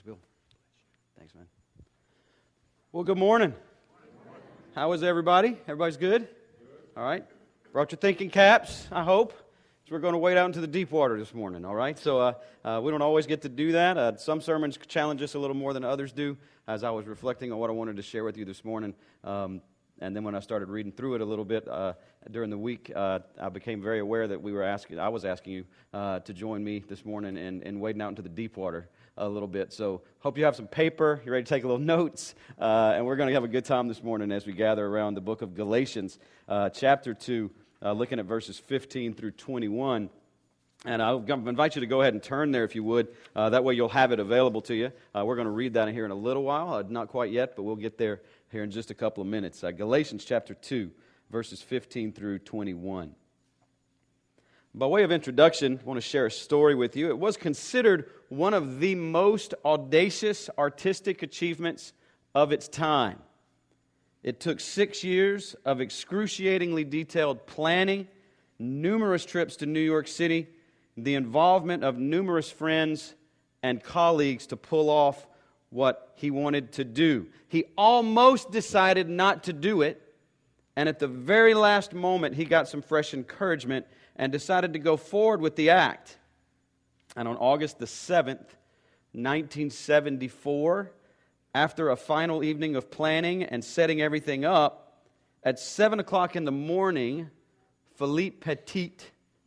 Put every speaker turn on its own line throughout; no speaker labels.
Thanks, Bill. Thanks, man. Well, good morning. How is everybody? Everybody's good? All right. Brought your thinking caps, I hope. So we're going to wade out into the deep water this morning, all right? So uh, uh, we don't always get to do that. Uh, some sermons challenge us a little more than others do. As I was reflecting on what I wanted to share with you this morning, um, and then when I started reading through it a little bit uh, during the week, uh, I became very aware that we were asking, I was asking you uh, to join me this morning in, in wading out into the deep water a little bit. So, hope you have some paper. You're ready to take a little notes. Uh, and we're going to have a good time this morning as we gather around the book of Galatians, uh, chapter 2, uh, looking at verses 15 through 21. And I'll invite you to go ahead and turn there if you would. Uh, that way you'll have it available to you. Uh, we're going to read that here in a little while. Uh, not quite yet, but we'll get there here in just a couple of minutes. Galatians chapter 2, verses 15 through 21. By way of introduction, I want to share a story with you. It was considered one of the most audacious artistic achievements of its time. It took six years of excruciatingly detailed planning, numerous trips to New York City, the involvement of numerous friends and colleagues to pull off what he wanted to do. He almost decided not to do it, and at the very last moment, he got some fresh encouragement and decided to go forward with the act. And on August the 7th, 1974, after a final evening of planning and setting everything up, at 7 o'clock in the morning, Philippe Petit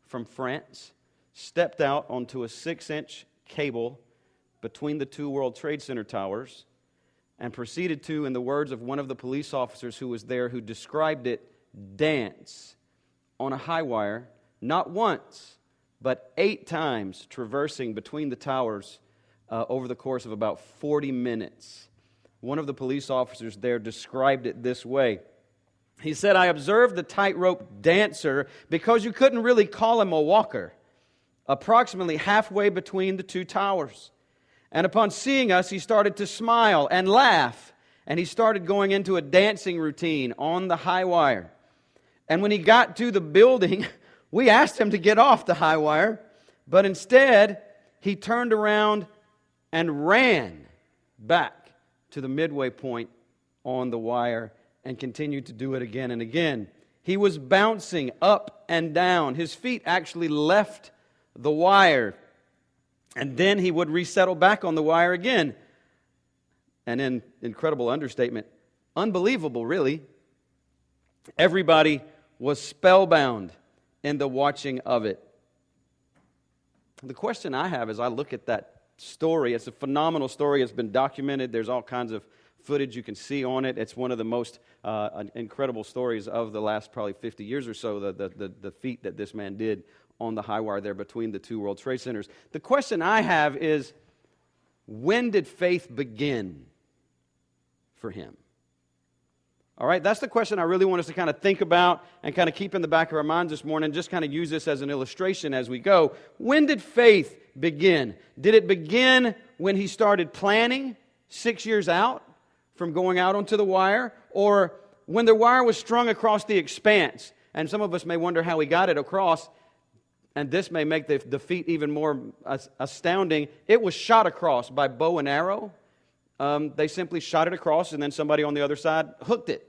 from France stepped out onto a six inch cable between the two World Trade Center towers and proceeded to, in the words of one of the police officers who was there, who described it, dance on a high wire not once, but eight times traversing between the towers uh, over the course of about 40 minutes. One of the police officers there described it this way. He said, I observed the tightrope dancer because you couldn't really call him a walker, approximately halfway between the two towers. And upon seeing us, he started to smile and laugh, and he started going into a dancing routine on the high wire. And when he got to the building, We asked him to get off the high wire, but instead, he turned around and ran back to the midway point on the wire and continued to do it again and again. He was bouncing up and down. His feet actually left the wire. And then he would resettle back on the wire again. And in incredible understatement, unbelievable, really, everybody was spellbound in the watching of it. The question I have as I look at that story, it's a phenomenal story. It's been documented. There's all kinds of footage you can see on it. It's one of the most uh, incredible stories of the last probably 50 years or so, the, the, the, the feat that this man did on the high wire there between the two World Trade Centers. The question I have is when did faith begin for him? All right, that's the question I really want us to kind of think about and kind of keep in the back of our minds this morning, just kind of use this as an illustration as we go. When did faith begin? Did it begin when he started planning six years out from going out onto the wire? Or when the wire was strung across the expanse? And some of us may wonder how he got it across, and this may make the, defeat even more astounding. It was shot across by bow and arrow um, they simply shot it across, and then somebody on the other side hooked it.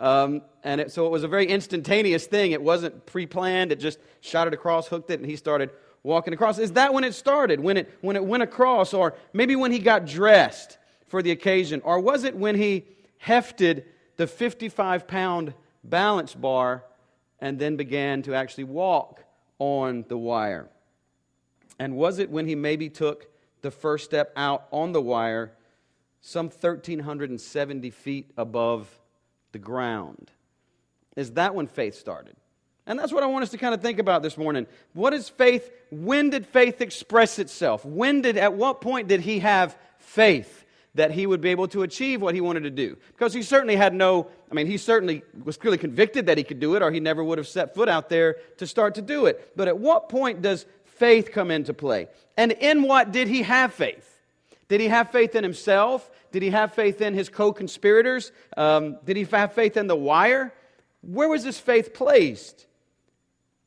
Um, and it, so it was a very instantaneous thing. It wasn't pre planned, it just shot it across, hooked it, and he started walking across. Is that when it started? When it, when it went across? Or maybe when he got dressed for the occasion? Or was it when he hefted the 55 pound balance bar and then began to actually walk on the wire? And was it when he maybe took the first step out on the wire some 1,370 feet above the ground. Is that when faith started? And that's what I want us to kind of think about this morning. What is faith? When did faith express itself? When did, at what point did he have faith that he would be able to achieve what he wanted to do? Because he certainly had no, I mean, he certainly was clearly convicted that he could do it, or he never would have set foot out there to start to do it. But at what point does faith come into play? And in what did he have faith? Did he have faith in himself? Did he have faith in his co conspirators? Um, did he have faith in the wire? Where was his faith placed?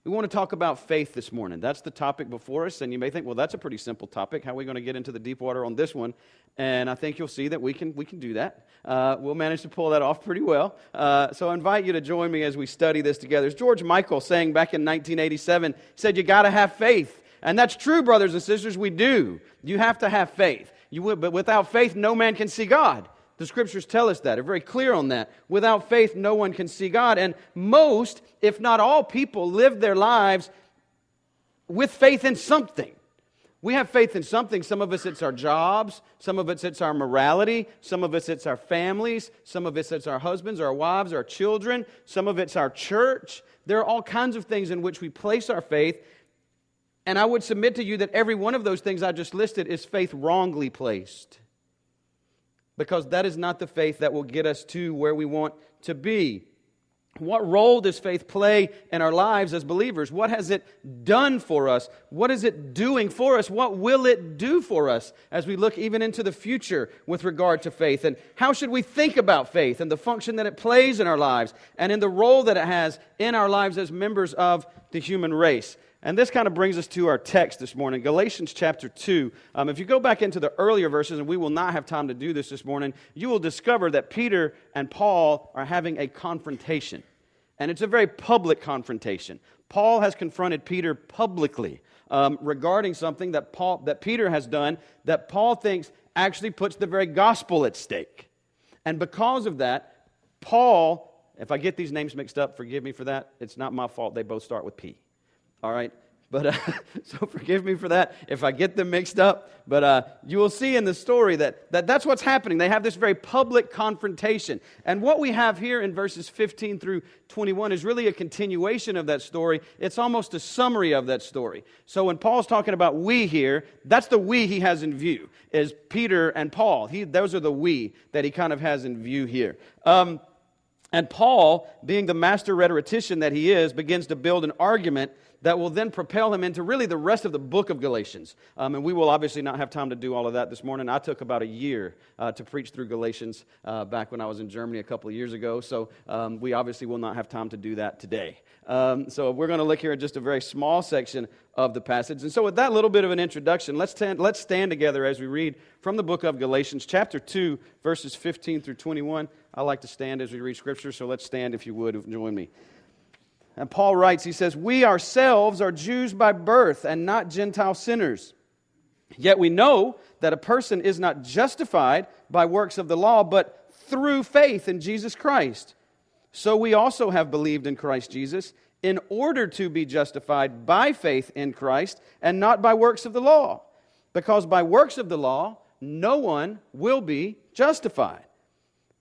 We want to talk about faith this morning. That's the topic before us, and you may think, well, that's a pretty simple topic. How are we going to get into the deep water on this one? And I think you'll see that we can, we can do that. Uh, we'll manage to pull that off pretty well. Uh, so I invite you to join me as we study this together. As George Michael saying back in 1987, said, You got to have faith. And that's true, brothers and sisters, we do. You have to have faith. You but without faith, no man can see God. The scriptures tell us that. They're very clear on that. Without faith, no one can see God. And most, if not all people, live their lives with faith in something. We have faith in something. Some of us, it's our jobs. Some of us, it's our morality. Some of us, it's our families. Some of us, it's our husbands, our wives, our children. Some of it's our church. There are all kinds of things in which we place our faith. And I would submit to you that every one of those things I just listed is faith wrongly placed because that is not the faith that will get us to where we want to be. What role does faith play in our lives as believers? What has it done for us? What is it doing for us? What will it do for us as we look even into the future with regard to faith? And how should we think about faith and the function that it plays in our lives and in the role that it has in our lives as members of the human race? And this kind of brings us to our text this morning, Galatians chapter 2. Um, if you go back into the earlier verses, and we will not have time to do this this morning, you will discover that Peter and Paul are having a confrontation. And it's a very public confrontation. Paul has confronted Peter publicly um, regarding something that, Paul, that Peter has done that Paul thinks actually puts the very gospel at stake. And because of that, Paul, if I get these names mixed up, forgive me for that. It's not my fault. They both start with P. All right? But uh, so forgive me for that if I get them mixed up. But uh, you will see in the story that, that that's what's happening. They have this very public confrontation. And what we have here in verses 15 through 21 is really a continuation of that story. It's almost a summary of that story. So when Paul's talking about we here, that's the we he has in view, is Peter and Paul. He, those are the we that he kind of has in view here. Um, and Paul, being the master rhetorician that he is, begins to build an argument that will then propel him into really the rest of the book of Galatians. Um, and we will obviously not have time to do all of that this morning. I took about a year uh, to preach through Galatians uh, back when I was in Germany a couple of years ago. So um, we obviously will not have time to do that today. Um, so we're going to look here at just a very small section of the passage. And so, with that little bit of an introduction, let's let's stand together as we read from the book of Galatians, chapter 2, verses 15 through 21. I like to stand as we read scripture, so let's stand if you would join me. And Paul writes, he says, We ourselves are Jews by birth and not Gentile sinners. Yet we know that a person is not justified by works of the law, but through faith in Jesus Christ. So we also have believed in Christ Jesus in order to be justified by faith in Christ and not by works of the law. Because by works of the law, no one will be justified.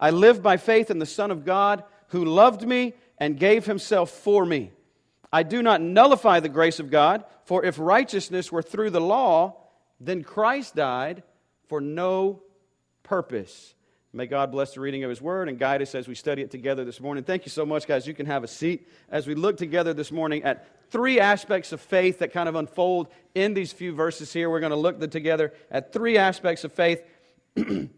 I live by faith in the Son of God who loved me and gave himself for me. I do not nullify the grace of God, for if righteousness were through the law, then Christ died for no purpose. May God bless the reading of His Word and guide us as we study it together this morning. Thank you so much, guys. You can have a seat as we look together this morning at three aspects of faith that kind of unfold in these few verses here. We're going to look together at three aspects of faith.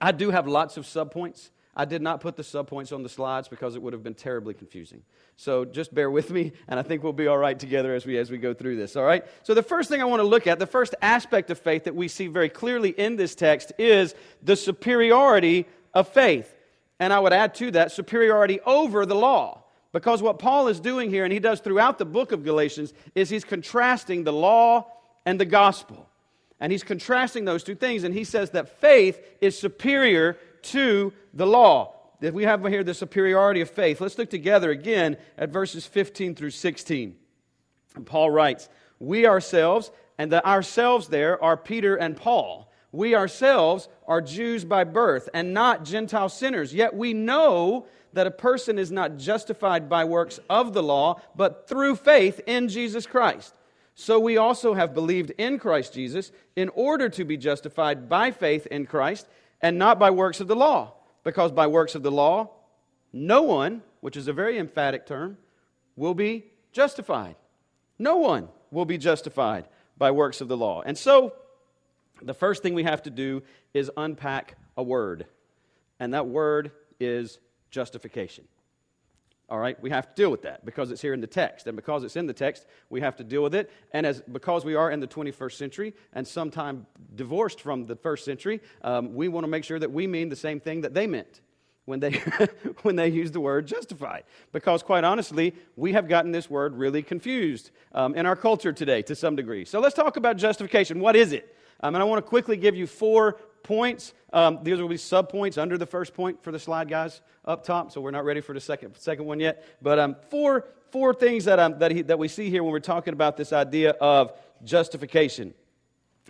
I do have lots of subpoints. I did not put the subpoints on the slides because it would have been terribly confusing. So just bear with me, and I think we'll be all right together as we, as we go through this, all right? So the first thing I want to look at, the first aspect of faith that we see very clearly in this text is the superiority of faith. And I would add to that superiority over the law. Because what Paul is doing here, and he does throughout the book of Galatians, is he's contrasting the law and the gospel. And he's contrasting those two things, and he says that faith is superior to the law. That we have here the superiority of faith. Let's look together again at verses 15 through 16. And Paul writes, We ourselves, and the ourselves there are Peter and Paul We ourselves are Jews by birth and not Gentile sinners. Yet we know that a person is not justified by works of the law, but through faith in Jesus Christ. So we also have believed in Christ Jesus in order to be justified by faith in Christ and not by works of the law. Because by works of the law, no one, which is a very emphatic term, will be justified. No one will be justified by works of the law. And so, the first thing we have to do is unpack a word, and that word is justification. All right, we have to deal with that because it's here in the text. And because it's in the text, we have to deal with it. And as, because we are in the 21st century and sometime divorced from the first century, um, we want to make sure that we mean the same thing that they meant when they, when they use the word justified. Because, quite honestly, we have gotten this word really confused um, in our culture today to some degree. So, let's talk about justification. What is it? Um, and I want to quickly give you four points. Um, these will be subpoints under the first point for the slide, guys, up top. So, we're not ready for the second, second one yet. But um, four, four things that, um, that, he, that we see here when we're talking about this idea of justification.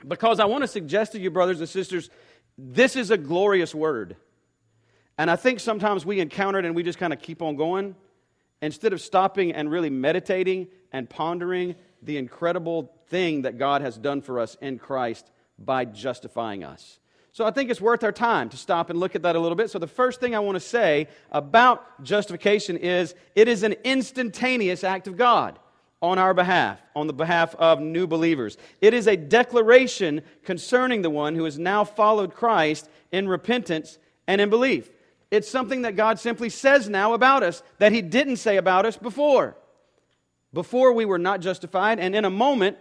Because I want to suggest to you, brothers and sisters, this is a glorious word. And I think sometimes we encounter it and we just kind of keep on going instead of stopping and really meditating and pondering the incredible thing that God has done for us in Christ by justifying us. So I think it's worth our time to stop and look at that a little bit. So the first thing I want to say about justification is it is an instantaneous act of God on our behalf, on the behalf of new believers. It is a declaration concerning the one who has now followed Christ in repentance and in belief. It's something that God simply says now about us that He didn't say about us before. Before we were not justified, and in a moment,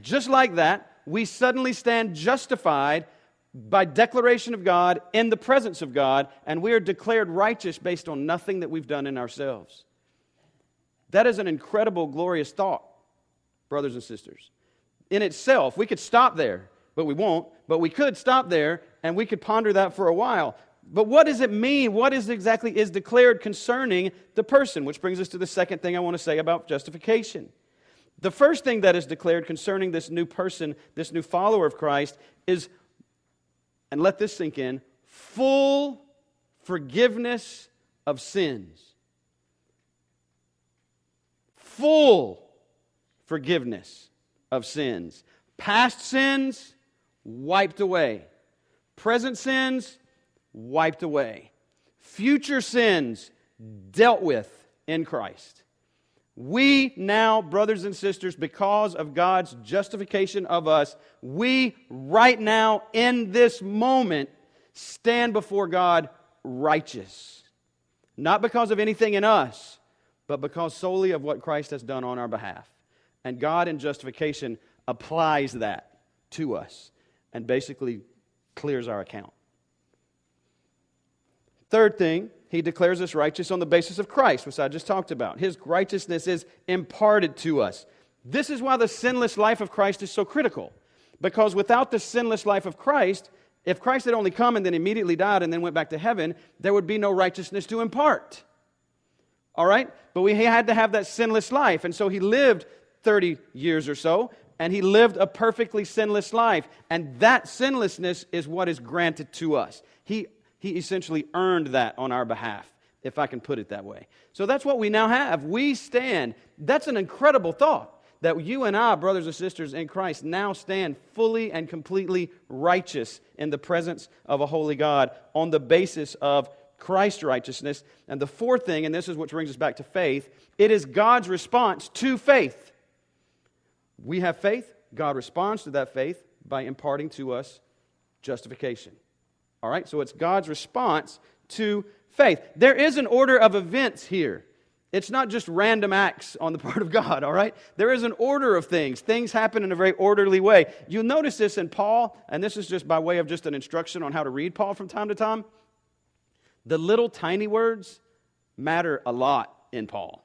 just like that, we suddenly stand justified by declaration of God in the presence of God, and we are declared righteous based on nothing that we've done in ourselves. That is an incredible, glorious thought, brothers and sisters. In itself, we could stop there, but we won't. But we could stop there and we could ponder that for a while. But what does it mean? What is exactly is declared concerning the person? Which brings us to the second thing I want to say about justification. The first thing that is declared concerning this new person, this new follower of Christ, is, and let this sink in, full forgiveness of sins. Full forgiveness of sins. Past sins, wiped away. Present sins, wiped away. Future sins dealt with in Christ. We now, brothers and sisters, because of God's justification of us, we right now, in this moment, stand before God righteous. Not because of anything in us, but because solely of what Christ has done on our behalf. And God, in justification, applies that to us and basically clears our account. Third thing, he declares us righteous on the basis of Christ, which I just talked about. His righteousness is imparted to us. This is why the sinless life of Christ is so critical. Because without the sinless life of Christ, if Christ had only come and then immediately died and then went back to heaven, there would be no righteousness to impart. All right? But we, had to have that sinless life. And so he lived 30 years or so, and he lived a perfectly sinless life. And that sinlessness is what is granted to us. He he essentially earned that on our behalf, if I can put it that way. So that's what we now have. We stand. That's an incredible thought that you and I, brothers and sisters in Christ, now stand fully and completely righteous in the presence of a holy God on the basis of Christ's righteousness. And the fourth thing, and this is what brings us back to faith, it is God's response to faith. We have faith, God responds to that faith by imparting to us justification. All right, so it's God's response to faith. There is an order of events here. It's not just random acts on the part of God, all right? There is an order of things. Things happen in a very orderly way. You'll notice this in Paul, and this is just by way of just an instruction on how to read Paul from time to time. The little tiny words matter a lot in Paul.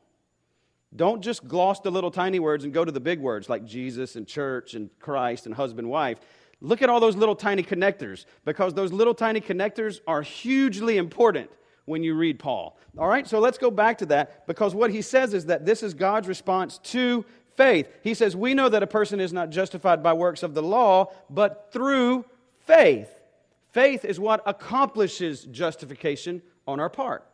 Don't just gloss the little tiny words and go to the big words like Jesus and church and Christ and husband, wife. Look at all those little tiny connectors because those little tiny connectors are hugely important when you read Paul. All right, so let's go back to that because what he says is that this is God's response to faith. He says, We know that a person is not justified by works of the law, but through faith. Faith is what accomplishes justification on our part.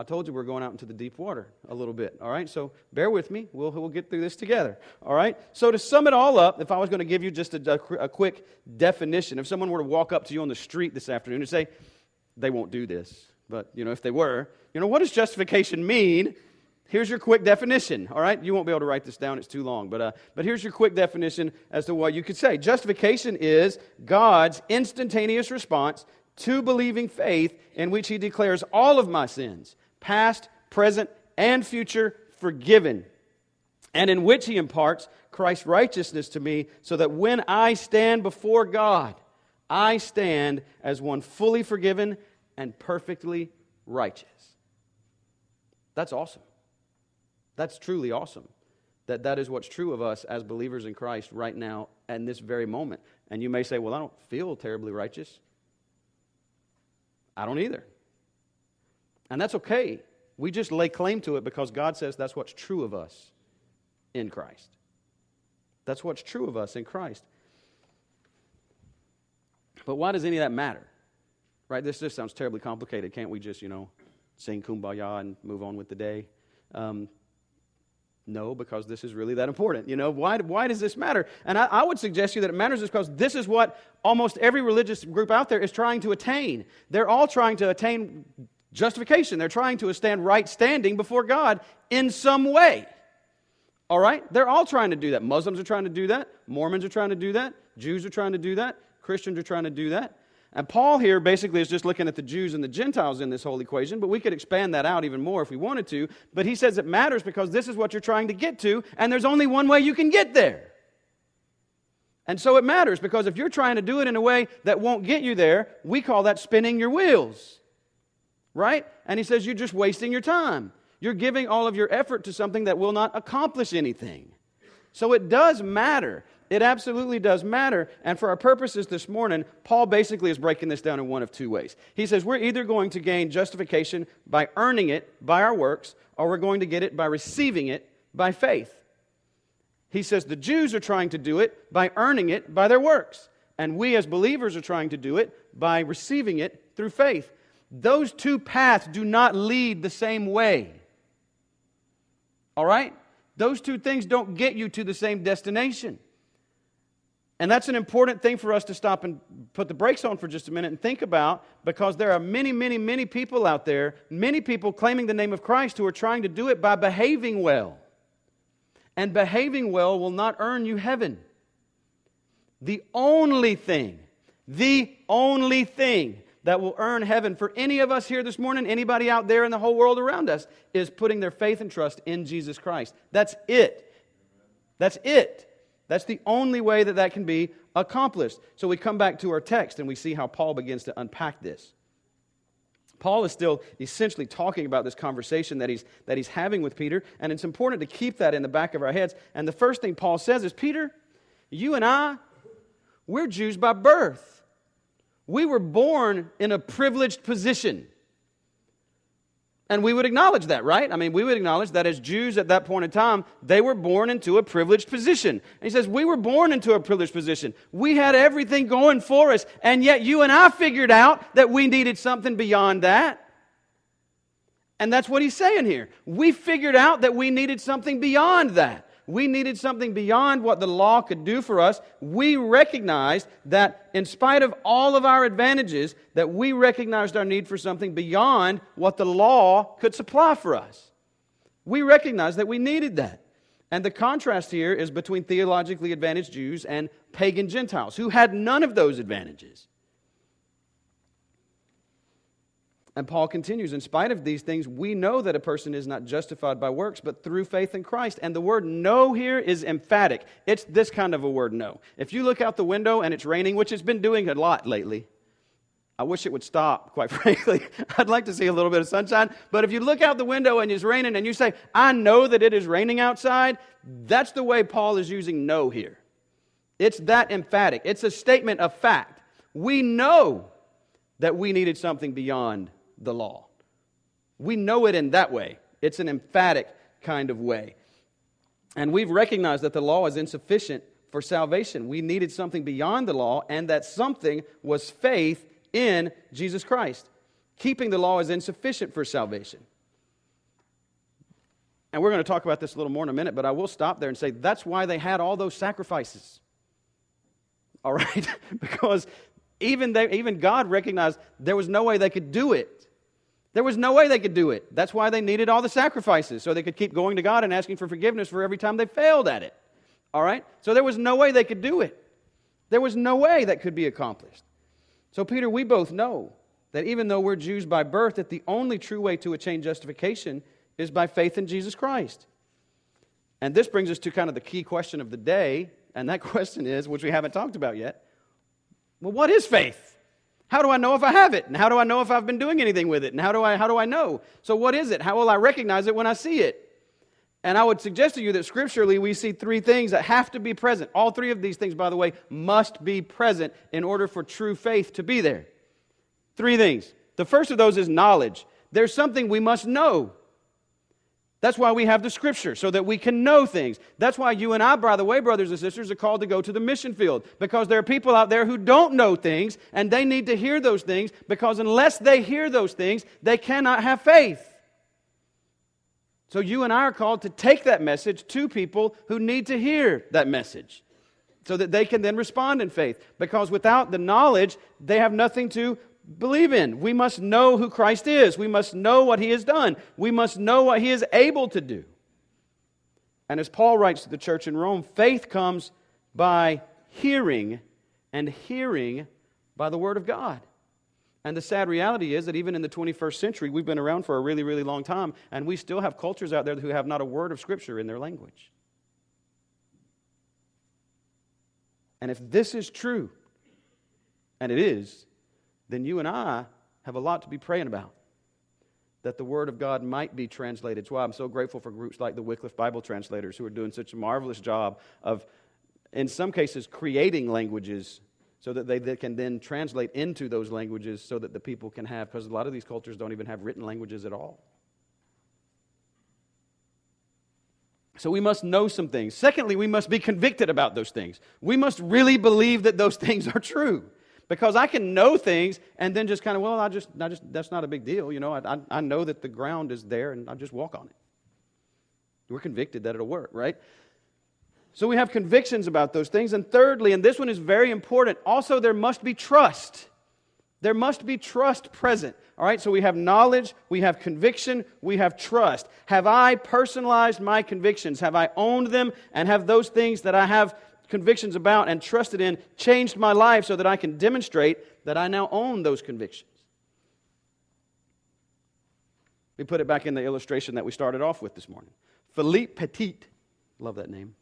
I told you we're going out into the deep water a little bit, all right? So bear with me. We'll, we'll get through this together, all right? So to sum it all up, if I was going to give you just a, a, a quick definition, if someone were to walk up to you on the street this afternoon and say, they won't do this, but, you know, if they were, you know, what does justification mean? Here's your quick definition, all right? You won't be able to write this down, it's too long. But, uh, but here's your quick definition as to what you could say. Justification is God's instantaneous response to believing faith in which He declares all of my sins past, present, and future, forgiven, and in which he imparts Christ's righteousness to me, so that when I stand before God, I stand as one fully forgiven and perfectly righteous. That's awesome. That's truly awesome. That that is what's true of us as believers in Christ right now and this very moment. And you may say, "Well, I don't feel terribly righteous." I don't either. And that's okay. We just lay claim to it because God says that's what's true of us in Christ. That's what's true of us in Christ. But why does any of that matter? Right? This just sounds terribly complicated. Can't we just, you know, sing kumbaya and move on with the day? Um, no, because this is really that important. You know, why, why does this matter? And I, I would suggest to you that it matters because this is what almost every religious group out there is trying to attain. They're all trying to attain Justification. They're trying to stand right standing before God in some way. All right? They're all trying to do that. Muslims are trying to do that. Mormons are trying to do that. Jews are trying to do that. Christians are trying to do that. And Paul here basically is just looking at the Jews and the Gentiles in this whole equation, but we could expand that out even more if we wanted to. But he says it matters because this is what you're trying to get to, and there's only one way you can get there. And so it matters because if you're trying to do it in a way that won't get you there, we call that spinning your wheels right? And he says, You're just wasting your time. You're giving all of your effort to something that will not accomplish anything. So it does matter. It absolutely does matter. And for our purposes this morning, Paul basically is breaking this down in one of two ways. He says we're either going to gain justification by earning it by our works, or we're going to get it by receiving it by faith. He says the Jews are trying to do it by earning it by their works, and we as believers are trying to do it by receiving it through faith. Those two paths do not lead the same way. All right? Those two things don't get you to the same destination. And that's an important thing for us to stop and put the brakes on for just a minute and think about because there are many, many, many people out there, many people claiming the name of Christ who are trying to do it by behaving well. And behaving well will not earn you heaven. The only thing, the only thing that will earn heaven for any of us here this morning, anybody out there in the whole world around us, is putting their faith and trust in Jesus Christ. That's it. That's it. That's the only way that that can be accomplished. So we come back to our text and we see how Paul begins to unpack this. Paul is still essentially talking about this conversation that he's, that he's having with Peter, and it's important to keep that in the back of our heads. And the first thing Paul says is Peter, you and I, we're Jews by birth we were born in a privileged position. And we would acknowledge that, right? I mean, we would acknowledge that as Jews at that point in time, they were born into a privileged position. And he says, We were born into a privileged position. We had everything going for us. And yet you and I figured out that we needed something beyond that. And that's what he's saying here. We figured out that we needed something beyond that we needed something beyond what the law could do for us. We recognized that in spite of all of our advantages, that we recognized our need for something beyond what the law could supply for us. We recognized that we needed that. And the contrast here is between theologically advantaged Jews and pagan Gentiles who had none of those advantages. And Paul continues, in spite of these things, we know that a person is not justified by works, but through faith in Christ. And the word know here is emphatic. It's this kind of a word know. If you look out the window and it's raining, which it's been doing a lot lately, I wish it would stop, quite frankly. I'd like to see a little bit of sunshine. But if you look out the window and it's raining and you say, I know that it is raining outside, that's the way Paul is using know here. It's that emphatic. It's a statement of fact. We know that we needed something beyond the law. We know it in that way. It's an emphatic kind of way. And we've recognized that the law is insufficient for salvation. We needed something beyond the law, and that something was faith in Jesus Christ. Keeping the law is insufficient for salvation. And we're going to talk about this a little more in a minute, but I will stop there and say that's why they had all those sacrifices. All right? because even, they, even God recognized there was no way they could do it. There was no way they could do it. That's why they needed all the sacrifices, so they could keep going to God and asking for forgiveness for every time they failed at it. All right? So there was no way they could do it. There was no way that could be accomplished. So, Peter, we both know that even though we're Jews by birth, that the only true way to attain justification is by faith in Jesus Christ. And this brings us to kind of the key question of the day, and that question is, which we haven't talked about yet well, what is faith? How do I know if I have it? And how do I know if I've been doing anything with it? And how do I, how do I know? So, what is it? How will I recognize it when I see it? And I would suggest to you that scripturally we see three things that have to be present. All three of these things, by the way, must be present in order for true faith to be there. Three things. The first of those is knowledge. There's something we must know. That's why we have the scripture, so that we can know things. That's why you and I, by the way, brothers and sisters, are called to go to the mission field. Because there are people out there who don't know things, and they need to hear those things, because unless they hear those things, they cannot have faith. So you and I are called to take that message to people who need to hear that message so that they can then respond in faith. Because without the knowledge, they have nothing to believe in. We must know who Christ is. We must know what he has done. We must know what he is able to do. And as Paul writes to the church in Rome, faith comes by hearing, and hearing by the Word of God. And the sad reality is that even in the 21st century, we've been around for a really, really long time, and we still have cultures out there who have not a word of Scripture in their language. And if this is true, and it is, then you and I have a lot to be praying about. That the Word of God might be translated. It's why I'm so grateful for groups like the Wycliffe Bible translators who are doing such a marvelous job of, in some cases, creating languages so that they, they can then translate into those languages so that the people can have, because a lot of these cultures don't even have written languages at all. So we must know some things. Secondly, we must be convicted about those things. We must really believe that those things are true. Because I can know things and then just kind of, well, I just, I just that's not a big deal. You know, I, I, I know that the ground is there and I just walk on it. We're convicted that it'll work, right? So we have convictions about those things. And thirdly, and this one is very important, also there must be trust. There must be trust present. All right, so we have knowledge, we have conviction, we have trust. Have I personalized my convictions? Have I owned them? And have those things that I have convictions about and trusted in changed my life so that I can demonstrate that I now own those convictions? We put it back in the illustration that we started off with this morning. Philippe Petit, love that name,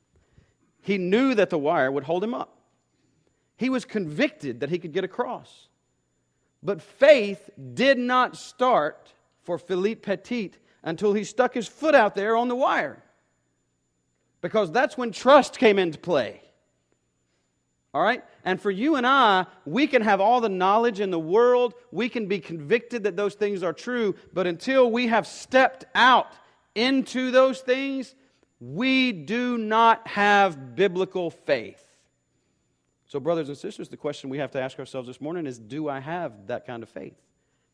he knew that the wire would hold him up. He was convicted that he could get across. But faith did not start for Philippe Petit until he stuck his foot out there on the wire. Because that's when trust came into play. All right? And for you and I, we can have all the knowledge in the world. We can be convicted that those things are true. But until we have stepped out into those things, we do not have biblical faith. So, brothers and sisters, the question we have to ask ourselves this morning is Do I have that kind of faith?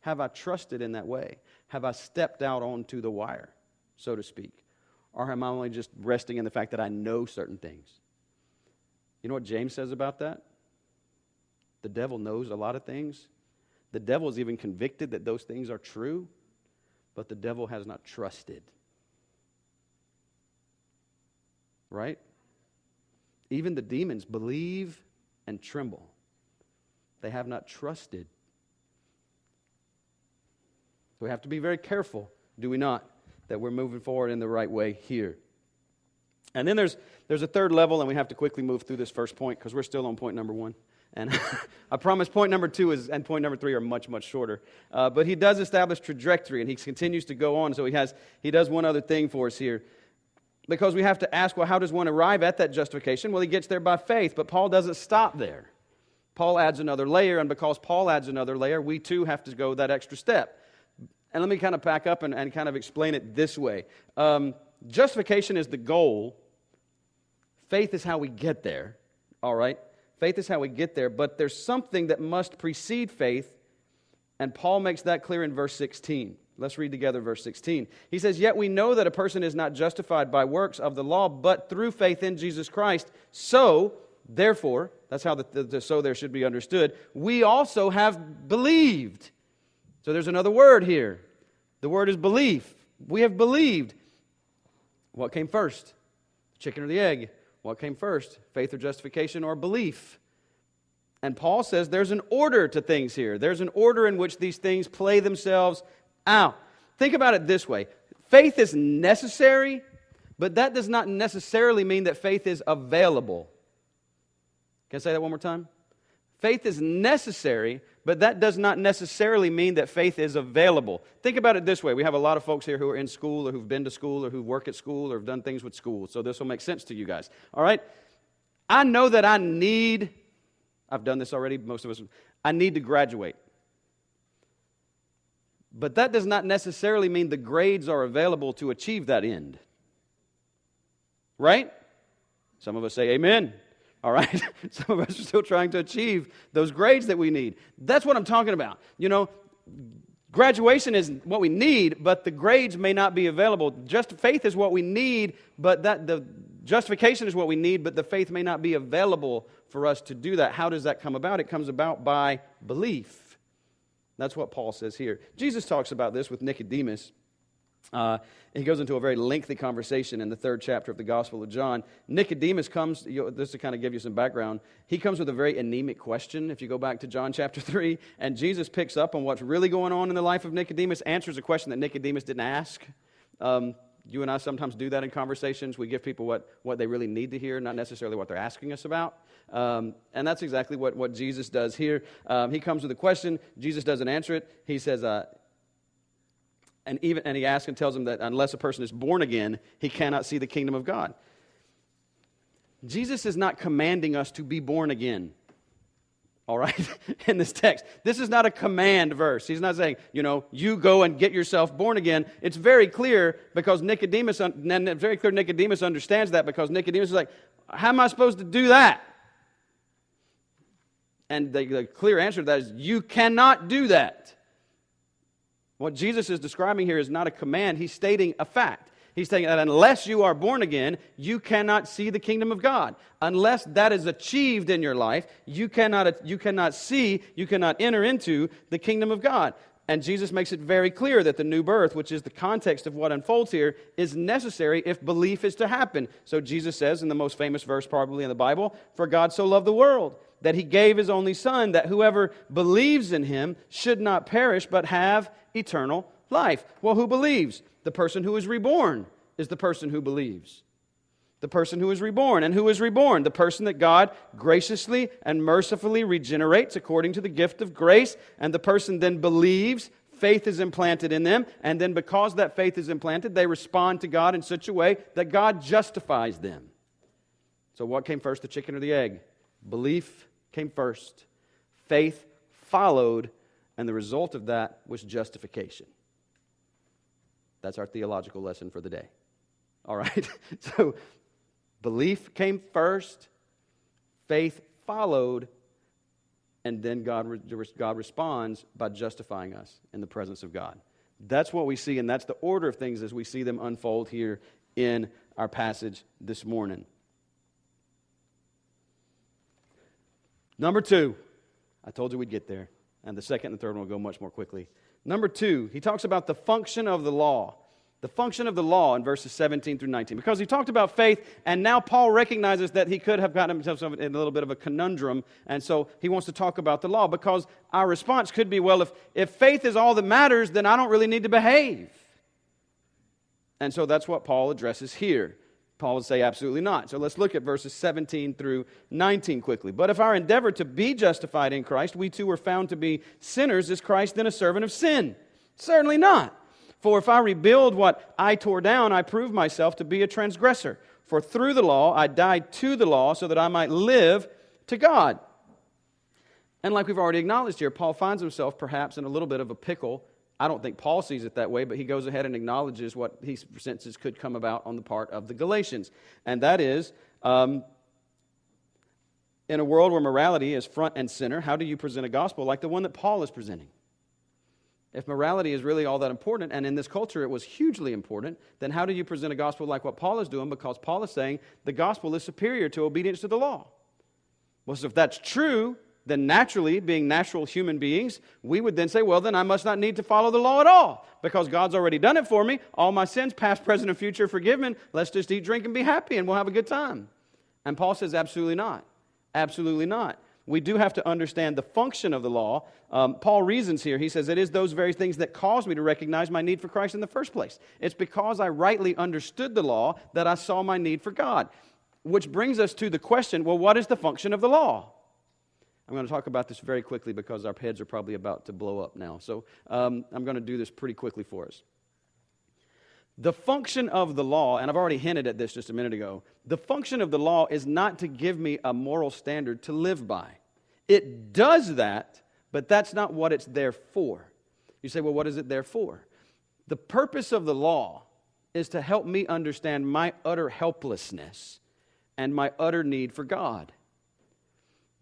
Have I trusted in that way? Have I stepped out onto the wire, so to speak? Or am I only just resting in the fact that I know certain things? You know what James says about that? The devil knows a lot of things. The devil is even convicted that those things are true, but the devil has not trusted. right? Even the demons believe and tremble. They have not trusted. So we have to be very careful, do we not, that we're moving forward in the right way here. And then there's, there's a third level, and we have to quickly move through this first point because we're still on point number one. And I promise point number two is, and point number three are much, much shorter. Uh, but he does establish trajectory, and he continues to go on. So he, has, he does one other thing for us here because we have to ask, well, how does one arrive at that justification? Well, he gets there by faith, but Paul doesn't stop there. Paul adds another layer, and because Paul adds another layer, we too have to go that extra step. And let me kind of back up and, and kind of explain it this way um, Justification is the goal, faith is how we get there. All right? Faith is how we get there, but there's something that must precede faith, and Paul makes that clear in verse 16. Let's read together verse 16. He says, Yet we know that a person is not justified by works of the law, but through faith in Jesus Christ. So, therefore, that's how the, the, the so there should be understood, we also have believed. So there's another word here. The word is belief. We have believed. What came first? Chicken or the egg? What came first? Faith or justification or belief? And Paul says there's an order to things here. There's an order in which these things play themselves out. Think about it this way faith is necessary, but that does not necessarily mean that faith is available. Can I say that one more time? Faith is necessary, but that does not necessarily mean that faith is available. Think about it this way. We have a lot of folks here who are in school or who've been to school or who work at school or have done things with school. So this will make sense to you guys. All right? I know that I need, I've done this already, most of us, I need to graduate. But that does not necessarily mean the grades are available to achieve that end. Right? Some of us say amen. All right? Some of us are still trying to achieve those grades that we need. That's what I'm talking about. You know, graduation is what we need, but the grades may not be available. Just faith is what we need, but that the justification is what we need, but the faith may not be available for us to do that. How does that come about? It comes about by belief. That's what Paul says here. Jesus talks about this with Nicodemus. Uh, he goes into a very lengthy conversation in the third chapter of the Gospel of John. Nicodemus comes, you know, this to kind of give you some background, he comes with a very anemic question, if you go back to John chapter 3, and Jesus picks up on what's really going on in the life of Nicodemus, answers a question that Nicodemus didn't ask. Um, you and I sometimes do that in conversations. We give people what, what they really need to hear, not necessarily what they're asking us about. Um, and that's exactly what, what Jesus does here. Um, he comes with a question. Jesus doesn't answer it. He says, uh, and, even, and he asks and tells him that unless a person is born again, he cannot see the kingdom of God. Jesus is not commanding us to be born again all right, in this text. This is not a command verse. He's not saying, you know, you go and get yourself born again. It's very clear because Nicodemus, very clear Nicodemus understands that because Nicodemus is like, how am I supposed to do that? And the, the clear answer to that is, you cannot do that. What Jesus is describing here is not a command, he's stating a fact. He's saying that unless you are born again, you cannot see the kingdom of God. Unless that is achieved in your life, you cannot, you cannot see, you cannot enter into the kingdom of God. And Jesus makes it very clear that the new birth, which is the context of what unfolds here, is necessary if belief is to happen. So Jesus says in the most famous verse probably in the Bible, For God so loved the world that he gave his only Son, that whoever believes in him should not perish but have eternal life. Well, who believes? The person who is reborn is the person who believes. The person who is reborn. And who is reborn? The person that God graciously and mercifully regenerates according to the gift of grace. And the person then believes, faith is implanted in them. And then because that faith is implanted, they respond to God in such a way that God justifies them. So, what came first, the chicken or the egg? Belief came first, faith followed, and the result of that was justification. That's our theological lesson for the day. All right? so, belief came first, faith followed, and then God, God responds by justifying us in the presence of God. That's what we see, and that's the order of things as we see them unfold here in our passage this morning. Number two, I told you we'd get there, and the second and the third one will go much more quickly. Number two, he talks about the function of the law. The function of the law in verses 17 through 19. Because he talked about faith, and now Paul recognizes that he could have gotten himself in a little bit of a conundrum, and so he wants to talk about the law. Because our response could be well, if, if faith is all that matters, then I don't really need to behave. And so that's what Paul addresses here. Paul would say, absolutely not. So let's look at verses 17 through 19 quickly. But if our endeavor to be justified in Christ, we too were found to be sinners, is Christ then a servant of sin? Certainly not. For if I rebuild what I tore down, I prove myself to be a transgressor. For through the law I died to the law so that I might live to God. And like we've already acknowledged here, Paul finds himself perhaps in a little bit of a pickle I don't think Paul sees it that way, but he goes ahead and acknowledges what he senses could come about on the part of the Galatians. And that is, um, In a world where morality is front and center, how do you present a gospel like the one that Paul is presenting? If morality is really all that important, and in this culture it was hugely important, then how do you present a gospel like what Paul is doing? Because Paul is saying the gospel is superior to obedience to the law. Well, so if that's true, then naturally, being natural human beings, we would then say, well, then I must not need to follow the law at all because God's already done it for me. All my sins, past, present, and future, forgiven. Let's just eat, drink, and be happy, and we'll have a good time. And Paul says, absolutely not. Absolutely not. We do have to understand the function of the law. Um, Paul reasons here. He says, It is those very things that caused me to recognize my need for Christ in the first place. It's because I rightly understood the law that I saw my need for God. Which brings us to the question well, what is the function of the law? I'm going to talk about this very quickly because our heads are probably about to blow up now. So um, I'm going to do this pretty quickly for us. The function of the law, and I've already hinted at this just a minute ago, the function of the law is not to give me a moral standard to live by. It does that, but that's not what it's there for. You say, well, what is it there for? The purpose of the law is to help me understand my utter helplessness and my utter need for God.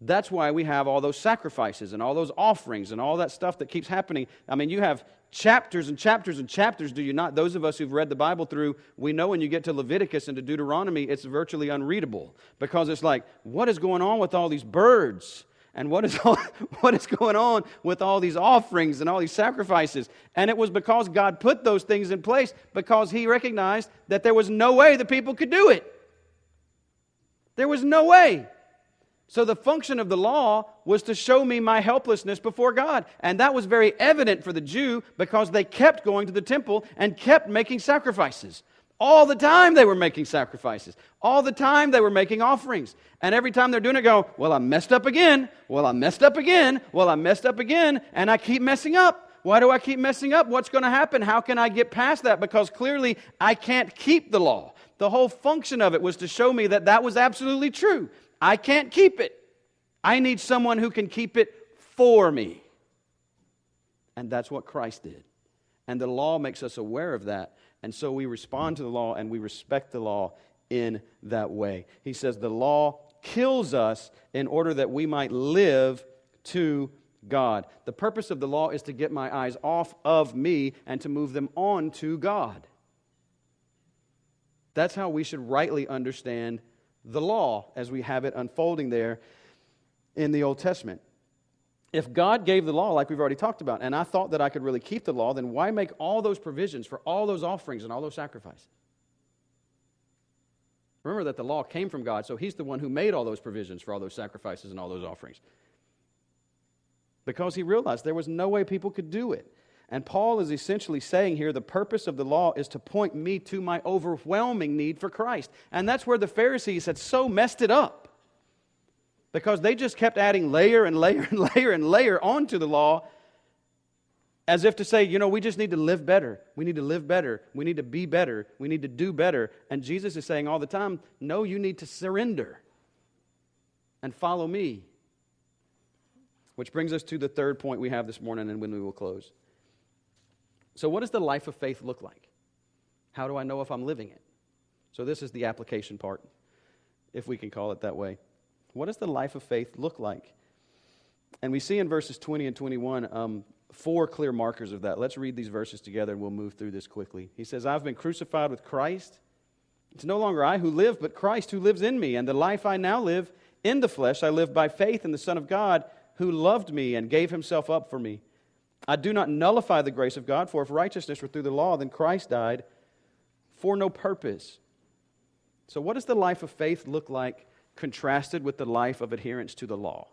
That's why we have all those sacrifices and all those offerings and all that stuff that keeps happening. I mean, you have chapters and chapters and chapters, do you not? Those of us who've read the Bible through, we know when you get to Leviticus and to Deuteronomy, it's virtually unreadable because it's like, what is going on with all these birds? And what is, all, what is going on with all these offerings and all these sacrifices? And it was because God put those things in place because He recognized that there was no way the people could do it. There was no way. So the function of the law was to show me my helplessness before God. And that was very evident for the Jew because they kept going to the temple and kept making sacrifices. All the time they were making sacrifices. All the time they were making offerings. And every time they're doing it, go, Well, I messed up again. Well, I messed up again. Well, I messed up again. And I keep messing up. Why do I keep messing up? What's going to happen? How can I get past that? Because clearly I can't keep the law. The whole function of it was to show me that that was absolutely true. I can't keep it. I need someone who can keep it for me. And that's what Christ did. And the law makes us aware of that. And so we respond to the law and we respect the law in that way. He says the law kills us in order that we might live to God. The purpose of the law is to get my eyes off of me and to move them on to God. That's how we should rightly understand the law as we have it unfolding there in the Old Testament. If God gave the law, like we've already talked about, and I thought that I could really keep the law, then why make all those provisions for all those offerings and all those sacrifices? Remember that the law came from God, so He's the one who made all those provisions for all those sacrifices and all those offerings. Because He realized there was no way people could do it. And Paul is essentially saying here the purpose of the law is to point me to my overwhelming need for Christ. And that's where the Pharisees had so messed it up. Because they just kept adding layer and layer and layer and layer onto the law as if to say, you know, we just need to live better. We need to live better. We need to be better. We need to do better. And Jesus is saying all the time, no, you need to surrender and follow me. Which brings us to the third point we have this morning and when we will close. So, what does the life of faith look like? How do I know if I'm living it? So, this is the application part, if we can call it that way. What does the life of faith look like? And we see in verses 20 and 21 um, four clear markers of that. Let's read these verses together and we'll move through this quickly. He says, I've been crucified with Christ. It's no longer I who live, but Christ who lives in me. And the life I now live in the flesh, I live by faith in the Son of God who loved me and gave himself up for me. I do not nullify the grace of God, for if righteousness were through the law, then Christ died for no purpose. So, what does the life of faith look like contrasted with the life of adherence to the law?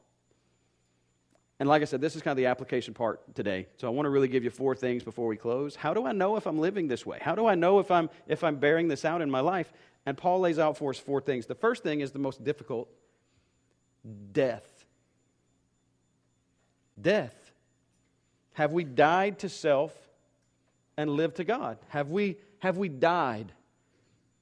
And like I said, this is kind of the application part today. So I want to really give you four things before we close. How do I know if I'm living this way? How do I know if I'm if I'm bearing this out in my life? And Paul lays out for us four things. The first thing is the most difficult death. Death. Have we died to self and lived to God? Have we, have we died?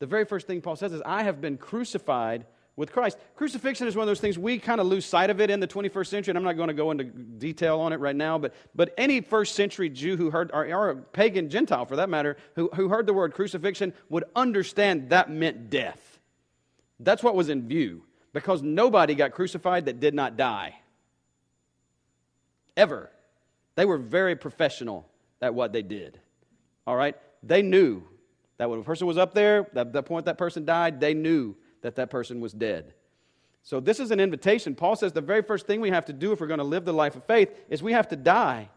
The very first thing Paul says is, I have been crucified with Christ. Crucifixion is one of those things we kind of lose sight of it in the 21st century, and I'm not going to go into detail on it right now, but, but any first century Jew who heard, or, or pagan Gentile for that matter, who, who heard the word crucifixion would understand that meant death. That's what was in view Because nobody got crucified that did not die. Ever. They were very professional at what they did. All right? They knew that when a person was up there, at the point that person died, they knew that that person was dead. So this is an invitation. Paul says the very first thing we have to do if we're going to live the life of faith is we have to die.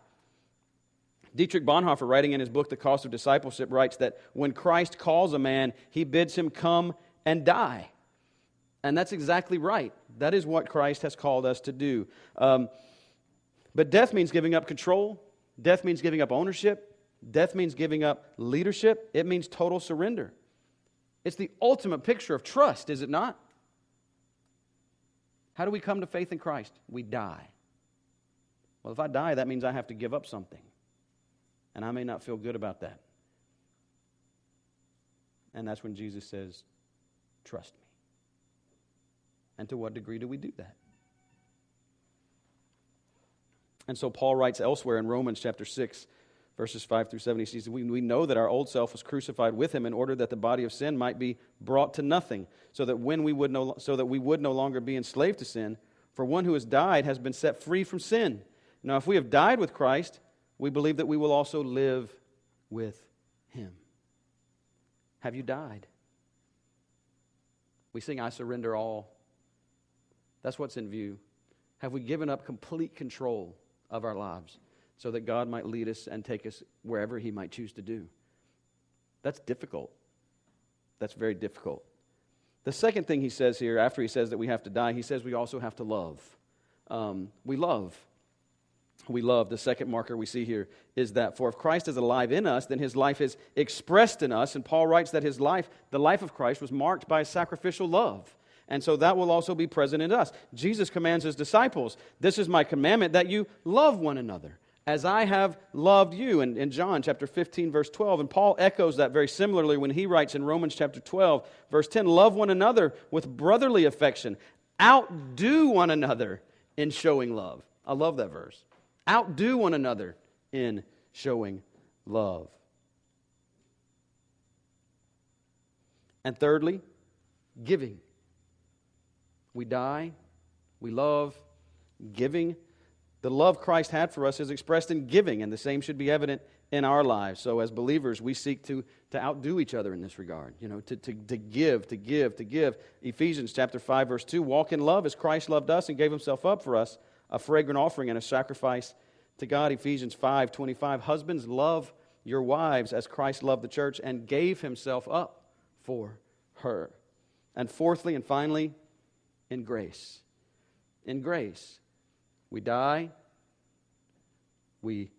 Dietrich Bonhoeffer, writing in his book, The Cost of Discipleship, writes that when Christ calls a man, he bids him come and die. And that's exactly right. That is what Christ has called us to do. Um, but death means giving up control, death means giving up ownership, death means giving up leadership, it means total surrender. It's the ultimate picture of trust, is it not? How do we come to faith in Christ? We die. Well, if I die, that means I have to give up something. And I may not feel good about that. And that's when Jesus says, Trust me. And to what degree do we do that? And so Paul writes elsewhere in Romans chapter 6, verses 5 through 7. He says, we, we know that our old self was crucified with him in order that the body of sin might be brought to nothing, so that, when we would no, so that we would no longer be enslaved to sin. For one who has died has been set free from sin. Now, if we have died with Christ, we believe that we will also live with him. Have you died? We sing, I surrender all. That's what's in view. Have we given up complete control of our lives so that God might lead us and take us wherever He might choose to do? That's difficult. That's very difficult. The second thing he says here, after he says that we have to die, he says we also have to love. Um, we love. We love. The second marker we see here is that for if Christ is alive in us, then his life is expressed in us. And Paul writes that his life, the life of Christ, was marked by sacrificial love. And so that will also be present in us. Jesus commands his disciples, This is my commandment that you love one another as I have loved you. In, in John chapter 15, verse 12. And Paul echoes that very similarly when he writes in Romans chapter 12, verse 10 Love one another with brotherly affection, outdo one another in showing love. I love that verse. Outdo one another in showing love. And thirdly, giving. We die, we love, giving. The love Christ had for us is expressed in giving, and the same should be evident in our lives. So, as believers, we seek to, to outdo each other in this regard, you know, to, to, to give, to give, to give. Ephesians chapter 5, verse 2 walk in love as Christ loved us and gave himself up for us, a fragrant offering and a sacrifice to God. Ephesians 5, 25. Husbands, love your wives as Christ loved the church and gave himself up for her. And fourthly and finally, in grace. In grace. We die, we,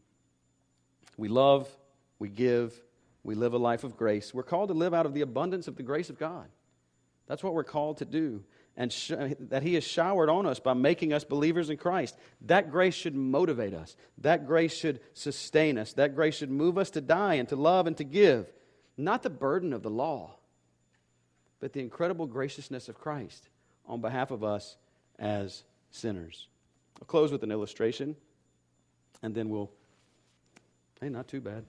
we love, we give, we live a life of grace. We're called to live out of the abundance of the grace of God. That's what we're called to do. And sh- that He has showered on us by making us believers in Christ. That grace should motivate us. That grace should sustain us. That grace should move us to die and to love and to give. Not the burden of the law, but the incredible graciousness of Christ on behalf of us as sinners. I'll close with an illustration, and then we'll. Hey, not too bad.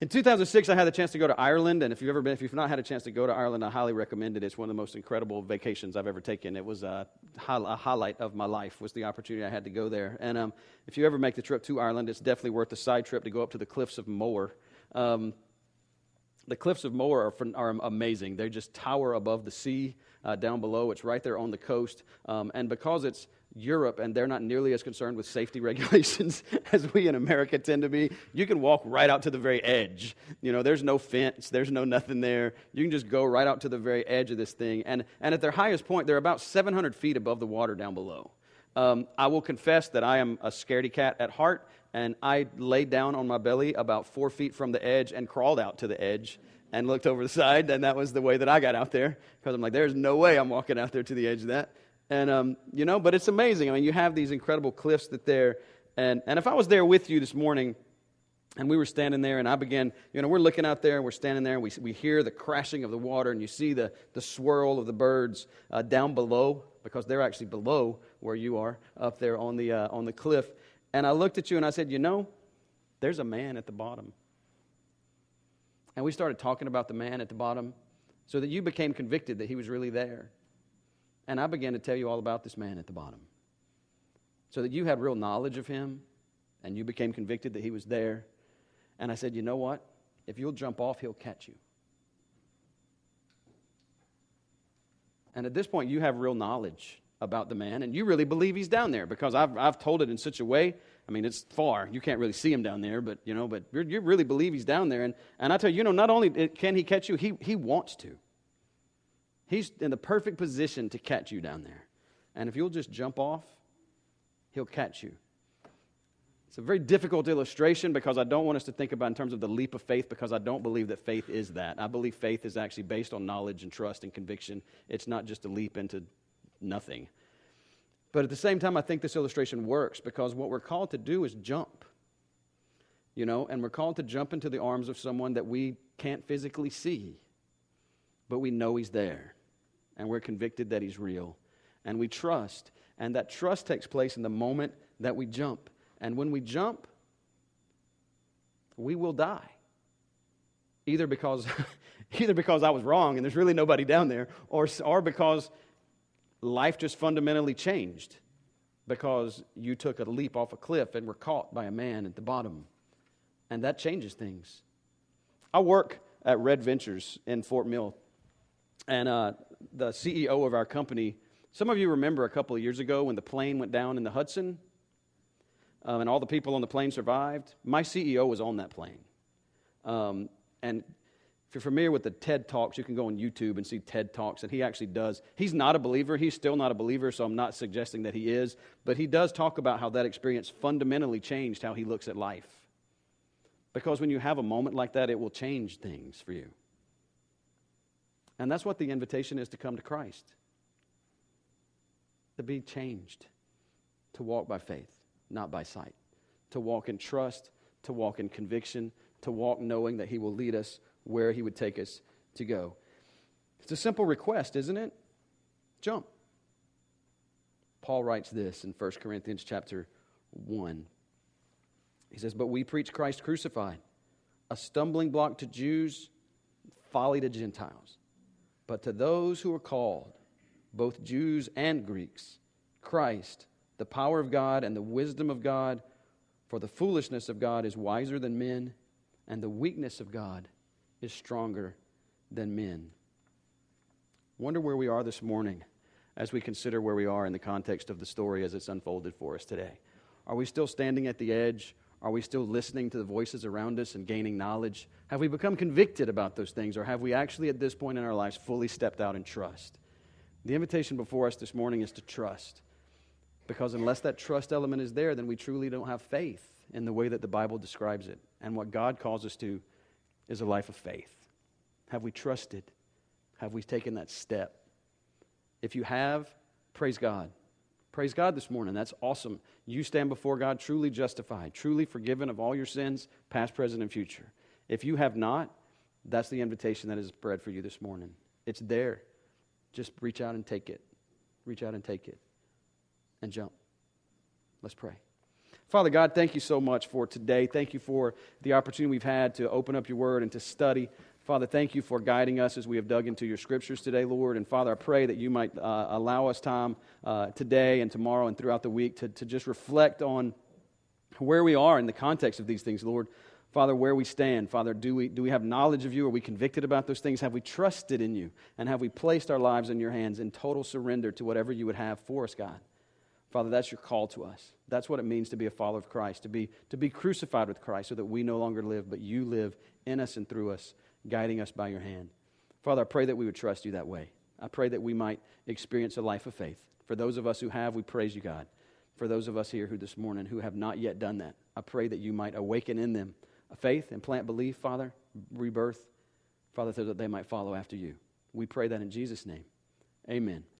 In 2006, I had the chance to go to Ireland, and if you've ever been, if you've not had a chance to go to Ireland, I highly recommend it. It's one of the most incredible vacations I've ever taken. It was a, a highlight of my life was the opportunity I had to go there. And um, if you ever make the trip to Ireland, it's definitely worth the side trip to go up to the cliffs of Moher. Um, the cliffs of Moher are, are amazing. They just tower above the sea uh, down below. It's right there on the coast. Um, and because it's Europe and they're not nearly as concerned with safety regulations as we in America tend to be, you can walk right out to the very edge. You know, there's no fence, there's no nothing there. You can just go right out to the very edge of this thing. And, and at their highest point, they're about 700 feet above the water down below. Um, I will confess that I am a scaredy cat at heart, and I laid down on my belly about four feet from the edge and crawled out to the edge and looked over the side, and that was the way that I got out there because I'm like, there's no way I'm walking out there to the edge of that. And, um, you know, but it's amazing. I mean, you have these incredible cliffs that there, and, and if I was there with you this morning, and we were standing there, and I began, you know, we're looking out there, and we're standing there, and we, we hear the crashing of the water, and you see the, the swirl of the birds uh, down below, because they're actually below where you are, up there on the, uh, on the cliff. And I looked at you and I said, You know, there's a man at the bottom. And we started talking about the man at the bottom, so that you became convicted that he was really there. And I began to tell you all about this man at the bottom, so that you had real knowledge of him and you became convicted that he was there. And I said, You know what? If you'll jump off, he'll catch you. And at this point, you have real knowledge about the man, and you really believe he's down there because I've, I've told it in such a way. I mean, it's far. You can't really see him down there, but, you know, but you really believe he's down there. And, and I tell you, you know, not only can he catch you, he, he wants to. He's in the perfect position to catch you down there. And if you'll just jump off, he'll catch you. It's a very difficult illustration because I don't want us to think about in terms of the leap of faith because I don't believe that faith is that. I believe faith is actually based on knowledge and trust and conviction. It's not just a leap into nothing. But at the same time, I think this illustration works because what we're called to do is jump. You know, and we're called to jump into the arms of someone that we can't physically see, but we know he's there. And we're convicted that he's real. And we trust. And that trust takes place in the moment that we jump. And when we jump, we will die. Either because, either because I was wrong and there's really nobody down there, or, or because life just fundamentally changed because you took a leap off a cliff and were caught by a man at the bottom. And that changes things. I work at Red Ventures in Fort Mill. And uh, the CEO of our company, some of you remember a couple of years ago when the plane went down in the Hudson um, and all the people on the plane survived. My CEO was on that plane. Um, and if you're familiar with the TED Talks, you can go on YouTube and see TED Talks, and he actually does. He's not a believer. He's still not a believer, so I'm not suggesting that he is. But he does talk about how that experience fundamentally changed how he looks at life. Because when you have a moment like that, it will change things for you. And that's what the invitation is to come to Christ to be changed, to walk by faith not by sight. To walk in trust, to walk in conviction, to walk knowing that He will lead us where He would take us to go. It's a simple request, isn't it? Jump. Paul writes this in 1 Corinthians chapter 1. He says, But we preach Christ crucified, a stumbling block to Jews, folly to Gentiles. But to those who are called, both Jews and Greeks, Christ, the power of God and the wisdom of God. For the foolishness of God is wiser than men, and the weakness of God is stronger than men. Wonder where we are this morning as we consider where we are in the context of the story as it's unfolded for us today. Are we still standing at the edge? Are we still listening to the voices around us and gaining knowledge? Have we become convicted about those things, or have we actually, at this point in our lives, fully stepped out in trust? The invitation before us this morning is to trust. Because unless that trust element is there, then we truly don't have faith in the way that the Bible describes it. And what God calls us to is a life of faith. Have we trusted? Have we taken that step? If you have, praise God. Praise God this morning. That's awesome. You stand before God truly justified, truly forgiven of all your sins, past, present, and future. If you have not, that's the invitation that is spread for you this morning. It's there. Just reach out and take it. Reach out and take it and jump. Let's pray. Father God, thank you so much for today. Thank you for the opportunity we've had to open up your word and to study. Father, thank you for guiding us as we have dug into your scriptures today, Lord. And Father, I pray that you might uh, allow us time uh, today and tomorrow and throughout the week to, to just reflect on where we are in the context of these things, Lord. Father, where we stand. Father, do we, do we have knowledge of you? Are we convicted about those things? Have we trusted in you? And have we placed our lives in your hands in total surrender to whatever you would have for us, God? Father, that's your call to us. That's what it means to be a follower of Christ, to be, to be crucified with Christ so that we no longer live, but you live in us and through us, guiding us by your hand. Father, I pray that we would trust you that way. I pray that we might experience a life of faith. For those of us who have, we praise you, God. For those of us here who this morning who have not yet done that, I pray that you might awaken in them a faith and plant belief, Father, rebirth, Father, so that they might follow after you. We pray that in Jesus' name. Amen.